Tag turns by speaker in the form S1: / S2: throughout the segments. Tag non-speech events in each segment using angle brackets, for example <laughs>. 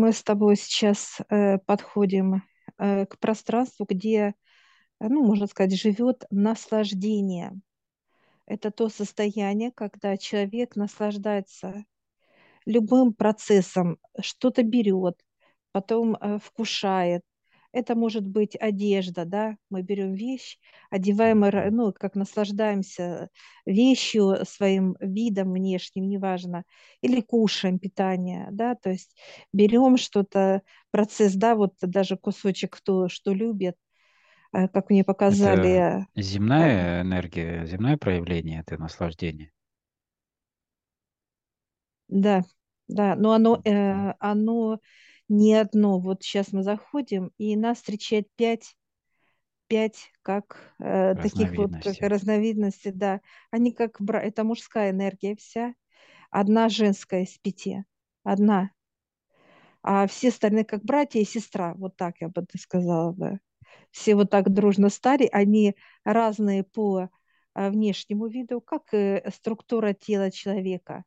S1: Мы с тобой сейчас э, подходим э, к пространству, где, э, ну, можно сказать, живет наслаждение. Это то состояние, когда человек наслаждается любым процессом, что-то берет, потом э, вкушает. Это может быть одежда, да, мы берем вещь, одеваем, ну, как наслаждаемся вещью, своим видом внешним, неважно, или кушаем питание, да, то есть берем что-то, процесс, да, вот даже кусочек, кто что любит, э, как мне
S2: Это
S1: показали, э,
S2: земная энергия, земное проявление, это наслаждение.
S1: да, да, но оно, э, оно не одно. Вот сейчас мы заходим, и нас встречает пять пять как э, таких вот как разновидностей, да. Они как бра- это мужская энергия вся, одна женская из пяти, одна, а все остальные как братья и сестра, вот так я бы сказала бы. Все вот так дружно стали, они разные по э, внешнему виду, как и структура тела человека.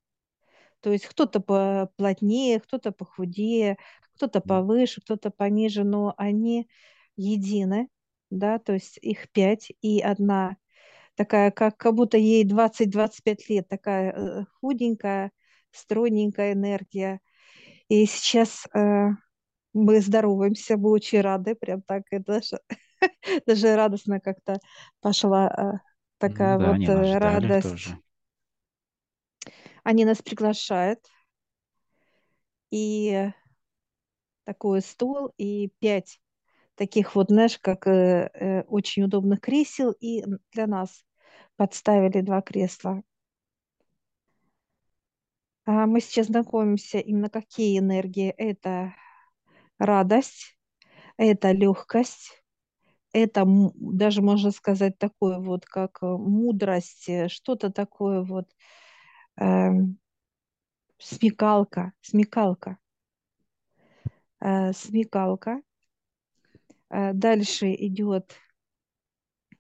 S1: То есть кто-то поплотнее, кто-то похудее, кто-то повыше, кто-то пониже, но они едины, да, то есть их пять, и одна такая, как, как будто ей двадцать-двадцать пять лет, такая э, худенькая, стройненькая энергия. И сейчас э, мы здороваемся, мы очень рады, прям так, и даже, <laughs> даже радостно как-то пошла э,
S2: Ну
S1: такая
S2: да,
S1: вот э, радость.
S2: тоже.
S1: Они нас приглашают, и такой стол, и пять таких вот, знаешь, как э, э, очень удобных кресел, и для нас подставили два кресла. А мы сейчас знакомимся именно какие энергии. Это радость, это легкость, это даже можно сказать такое вот, как э, мудрость, э, что-то такое вот, эм, смекалка, смекалка, э, смекалка. Э, дальше идет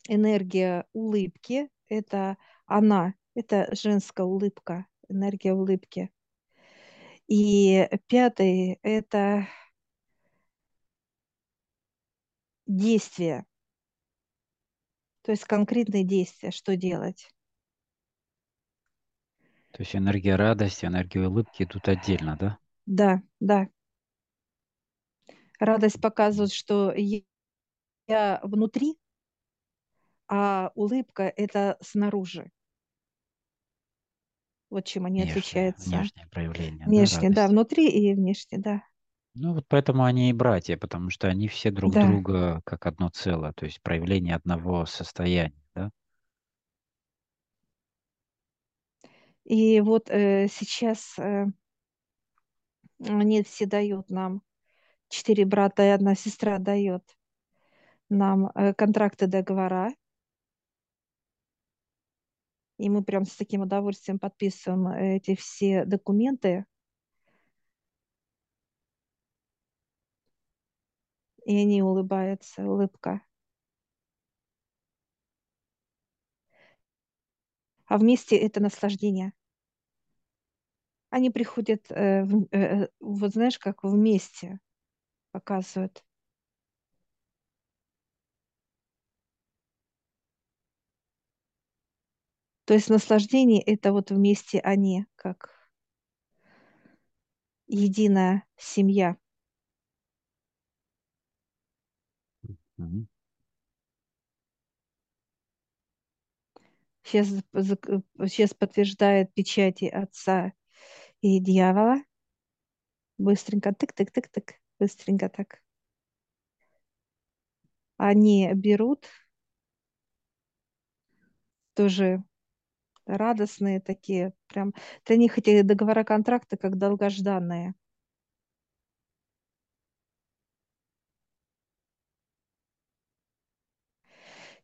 S1: энергия улыбки. Это она, это женская улыбка, энергия улыбки. И пятый– это действие, то есть конкретные действия, что делать.
S2: То есть энергия радости, энергия улыбки идут отдельно, да?
S1: Да, да. Радость показывает, что я внутри, а улыбка– это снаружи. Вот чем они
S2: Внешнее,
S1: отличаются.
S2: внешнее проявление, да,
S1: Внешне, да,
S2: радости.
S1: внутри и внешне, да.
S2: Ну вот поэтому они и братья, потому что они все друг
S1: Да.
S2: друга как одно целое, то есть проявление одного состояния, да?
S1: И вот э, сейчас э, они все дают нам, четыре брата и одна сестра дает нам э, контракты, договора, и мы прям с таким удовольствием подписываем эти все документы, и они улыбаются, улыбка. А вместе это наслаждение. Они приходят, э, э, э, вот знаешь, как вместе показывают. То есть наслаждение это вот вместе они, как единая семья. Сейчас, сейчас подтверждает печати отца и дьявола. Быстренько, тык-тык-тык-тык, быстренько так. Они берут тоже радостные такие, прям для них эти договора контракты как долгожданные.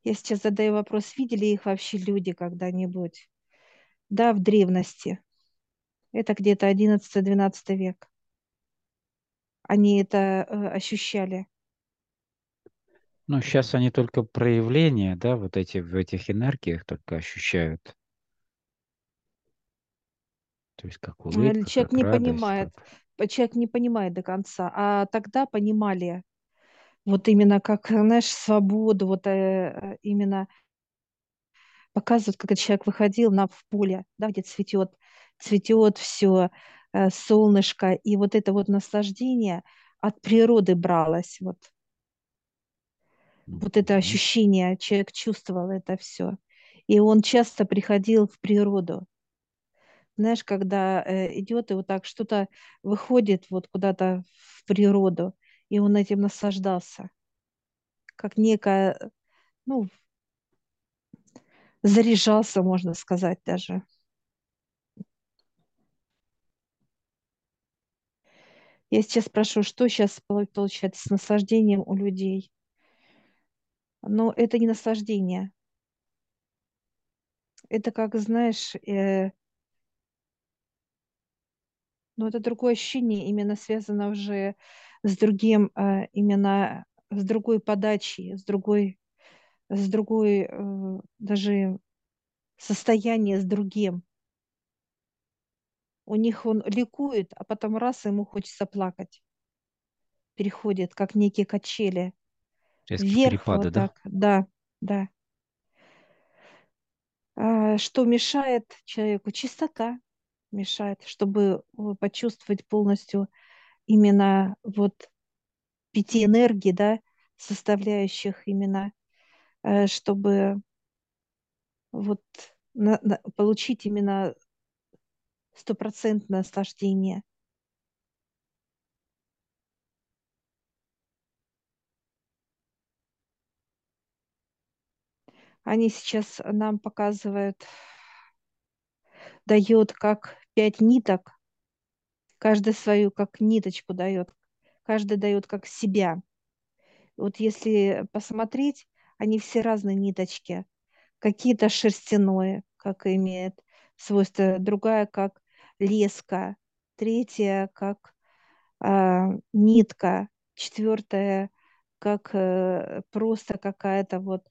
S1: Я сейчас задаю вопрос, видели их вообще люди когда-нибудь? Да, в древности. Это где-то одиннадцатый-двенадцатый век. Они это э, ощущали.
S2: Ну, сейчас они только проявления, да, вот эти в этих энергиях только ощущают. То есть как улыбка,
S1: Человек
S2: как
S1: не
S2: радость,
S1: понимает,
S2: как...
S1: человек не понимает до конца, а тогда понимали вот именно как, знаешь, свободу, вот э, именно показывают, как этот человек выходил на в поле, да, где цветет, цветет все, солнышко, и вот это вот наслаждение от природы бралось, вот, вот это ощущение, человек чувствовал это все. И он часто приходил в природу. Знаешь, когда э, идет и вот так что-то выходит вот куда-то в природу, и он этим наслаждался, как некая, ну, заряжался, можно сказать даже. Я сейчас спрошу, что сейчас получается с наслаждением у людей? Но это не наслаждение. Это как, знаешь, э, ну это другое ощущение, именно связано уже с другим, э, именно с другой подачей, с другой, с другой э, даже состояние с другим. У них он ликует, а потом раз ему хочется плакать. Переходит, как некие качели.
S2: Резкие
S1: Вверх
S2: перепады,
S1: вот
S2: да?
S1: так, да, да. А, Что мешает человеку? Чистота мешает, чтобы э, почувствовать полностью именно вот пяти энергий, да, составляющих именно, э, чтобы вот на- на- получить именно стопроцентное наслаждение. Они сейчас нам показывают, дает как пять ниток, каждый свою как ниточку дает, каждый дает как себя. Вот если посмотреть, они все разные ниточки. Какие-то шерстяное, как имеет свойство, другая как леска, третья как а, нитка, четвертая как э, просто какая-то вот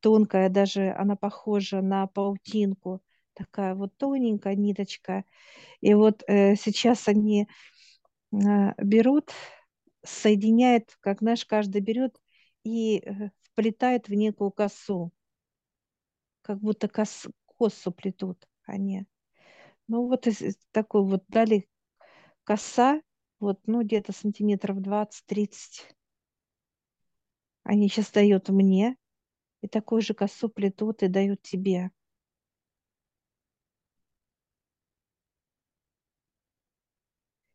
S1: тонкая, даже она похожа на паутинку, такая вот тоненькая ниточка. И вот э, сейчас они а, берут, соединяют, как знаешь, каждый берет и э, вплетает в некую косу, как будто кос, косу плетут они. Ну вот из, такой вот дали коса, вот, ну где-то сантиметров двадцать-тридцать. Они сейчас дают мне, и такую же косу плетут и дают тебе.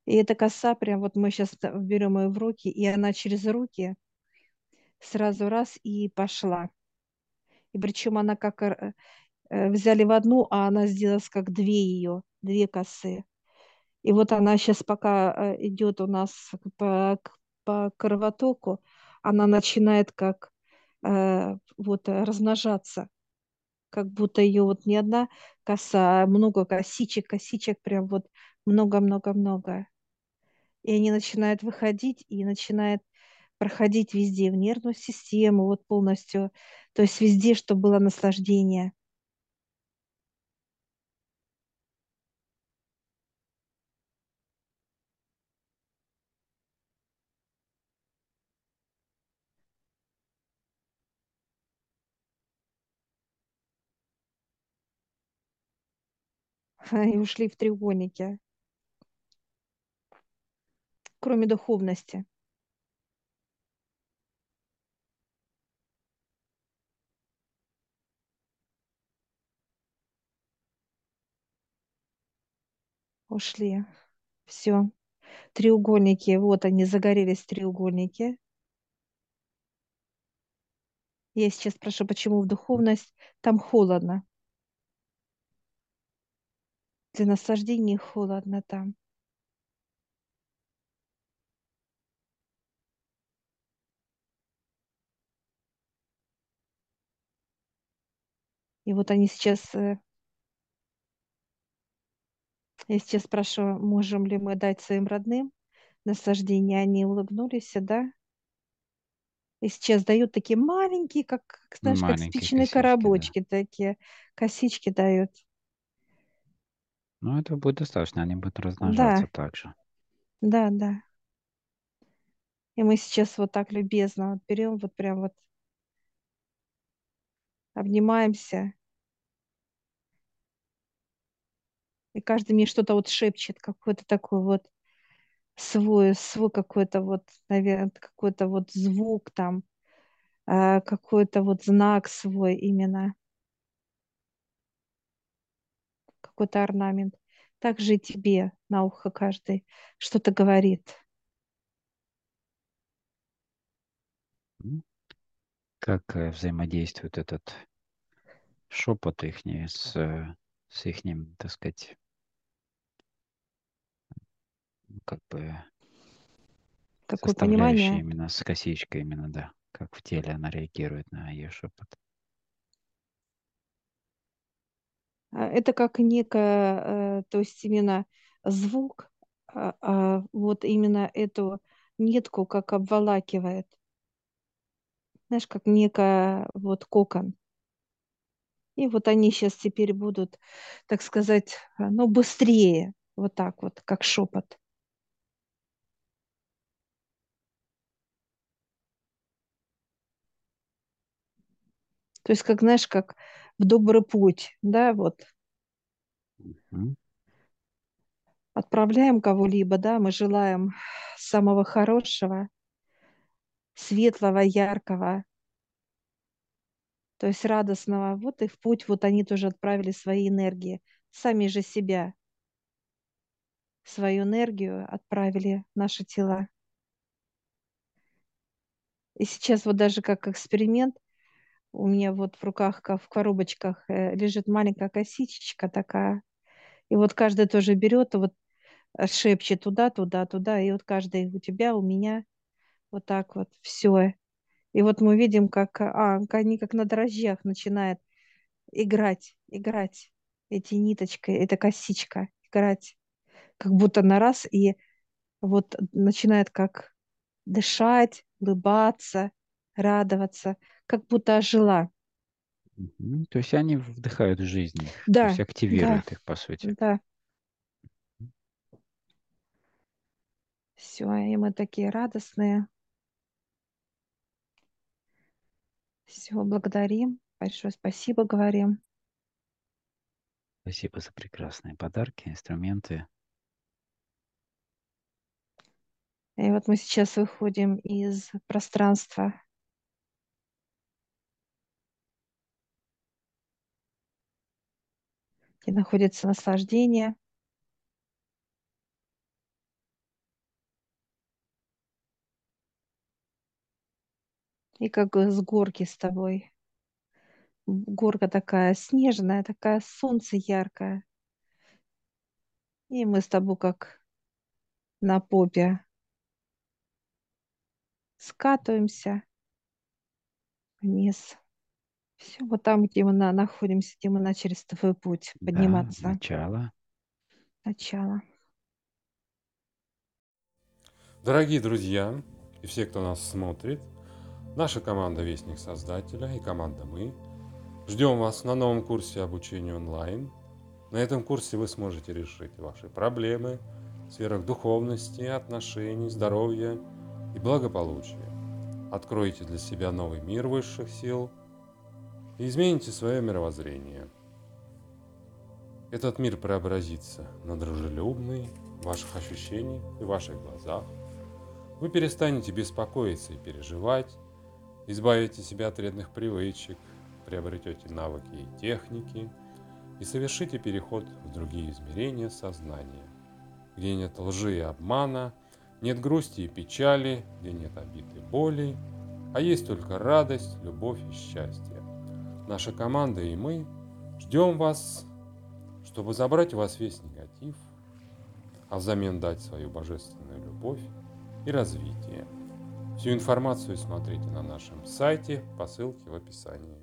S1: И эта коса, прям вот мы сейчас берем ее в руки, и она через руки сразу раз и пошла. И причем она как взяли в одну, а она сделалась как две ее, две косы. И вот она сейчас пока э, идет у нас по, по кровотоку, она начинает как э, вот э, размножаться, как будто ее вот не одна коса, а много косичек, косичек прям вот много-много-много. И они начинают выходить и начинают проходить везде, в нервную систему вот полностью, то есть везде, чтобы было наслаждение. <laughs> И ушли в треугольники, кроме духовности. Ушли. Все. Треугольники, вот они, загорелись треугольники. Я сейчас спрошу, почему в духовность там холодно. Для наслаждения холодно там. И вот они сейчас, э, я сейчас спрашиваю, можем ли мы дать своим родным наслаждение. Они улыбнулись, да? И сейчас дают такие маленькие, как, как, знаешь, как
S2: Маленькие
S1: спичные
S2: косички, да.
S1: коробочки такие, косички дают.
S2: Ну, этого будет достаточно, они будут
S1: Да,
S2: размножаться также.
S1: Да, да. И мы сейчас вот так любезно вот берем, вот прям вот обнимаемся, и каждый мне что-то вот шепчет, какой-то такой вот свой, свой какой-то вот, наверное, какой-то вот звук там, а, какой-то вот знак свой именно, какой-то орнамент. Также и тебе на ухо каждый что-то говорит.
S2: Как э, взаимодействует этот шепот их с, с ихним, так сказать, ну, как бы составляющей
S1: понимание?
S2: именно с косичкой именно, да. Как в теле она реагирует на ее шепот.
S1: А, Это как некое, э, то есть именно звук, а, а, вот именно эту нитку как обволакивает. Знаешь, как некая вот кокон. И вот они сейчас теперь будут, так сказать, а, ну, быстрее, вот так вот, как шепот. То есть, как, знаешь, как в добрый путь, да, вот
S2: Мгм.
S1: отправляем кого-либо, да, мы желаем самого хорошего, светлого, яркого, то есть радостного. Вот и в путь вот они тоже отправили свои энергии, сами же себя, свою энергию отправили наши тела. И сейчас вот даже как эксперимент у меня вот в руках, в коробочках, э, лежит маленькая косичка такая. И вот каждый тоже берет и вот э, шепчет туда, туда, туда. И вот каждый у тебя, у меня вот так вот все. И вот мы видим, как а, они как на дрожжах начинают играть, играть эти ниточки, эта косичка, играть, как будто на раз, и вот начинает как дышать, улыбаться, радоваться, как будто ожила.
S2: Мгм. То есть они вдыхают жизнь их, то есть
S1: Да, да,
S2: активируют их, по сути.
S1: да, все, и мы такие радостные. Все, благодарим, большое спасибо говорим.
S2: Спасибо за прекрасные подарки, инструменты.
S1: И вот мы сейчас выходим из пространства, находится наслаждение. И как с горки с тобой. Горка такая снежная, такая солнце яркое. И мы с тобой как на попе скатываемся вниз. Все, вот там, где мы на- находимся, где мы начали с тобой путь
S2: Да,
S1: подниматься.
S2: начало.
S1: Начало.
S3: Дорогие друзья и все, кто нас смотрит, наша команда Вестник Создателя и команда Мы ждем вас на новом курсе обучения онлайн. На этом курсе вы сможете решить ваши проблемы в сферах духовности, отношений, здоровья и благополучия. Откроете для себя новый мир высших сил и измените свое мировоззрение. Этот мир преобразится на дружелюбный в ваших ощущениях и ваших глазах. Вы перестанете беспокоиться и переживать, избавите себя от вредных привычек, приобретете навыки и техники и совершите переход в другие измерения сознания, где нет лжи и обмана, нет грусти и печали, где нет обид и боли, а есть только радость, любовь и счастье. Наша команда и мы ждем вас, чтобы забрать у вас весь негатив, а взамен дать свою божественную любовь и развитие. Всю информацию смотрите на нашем сайте по ссылке в описании.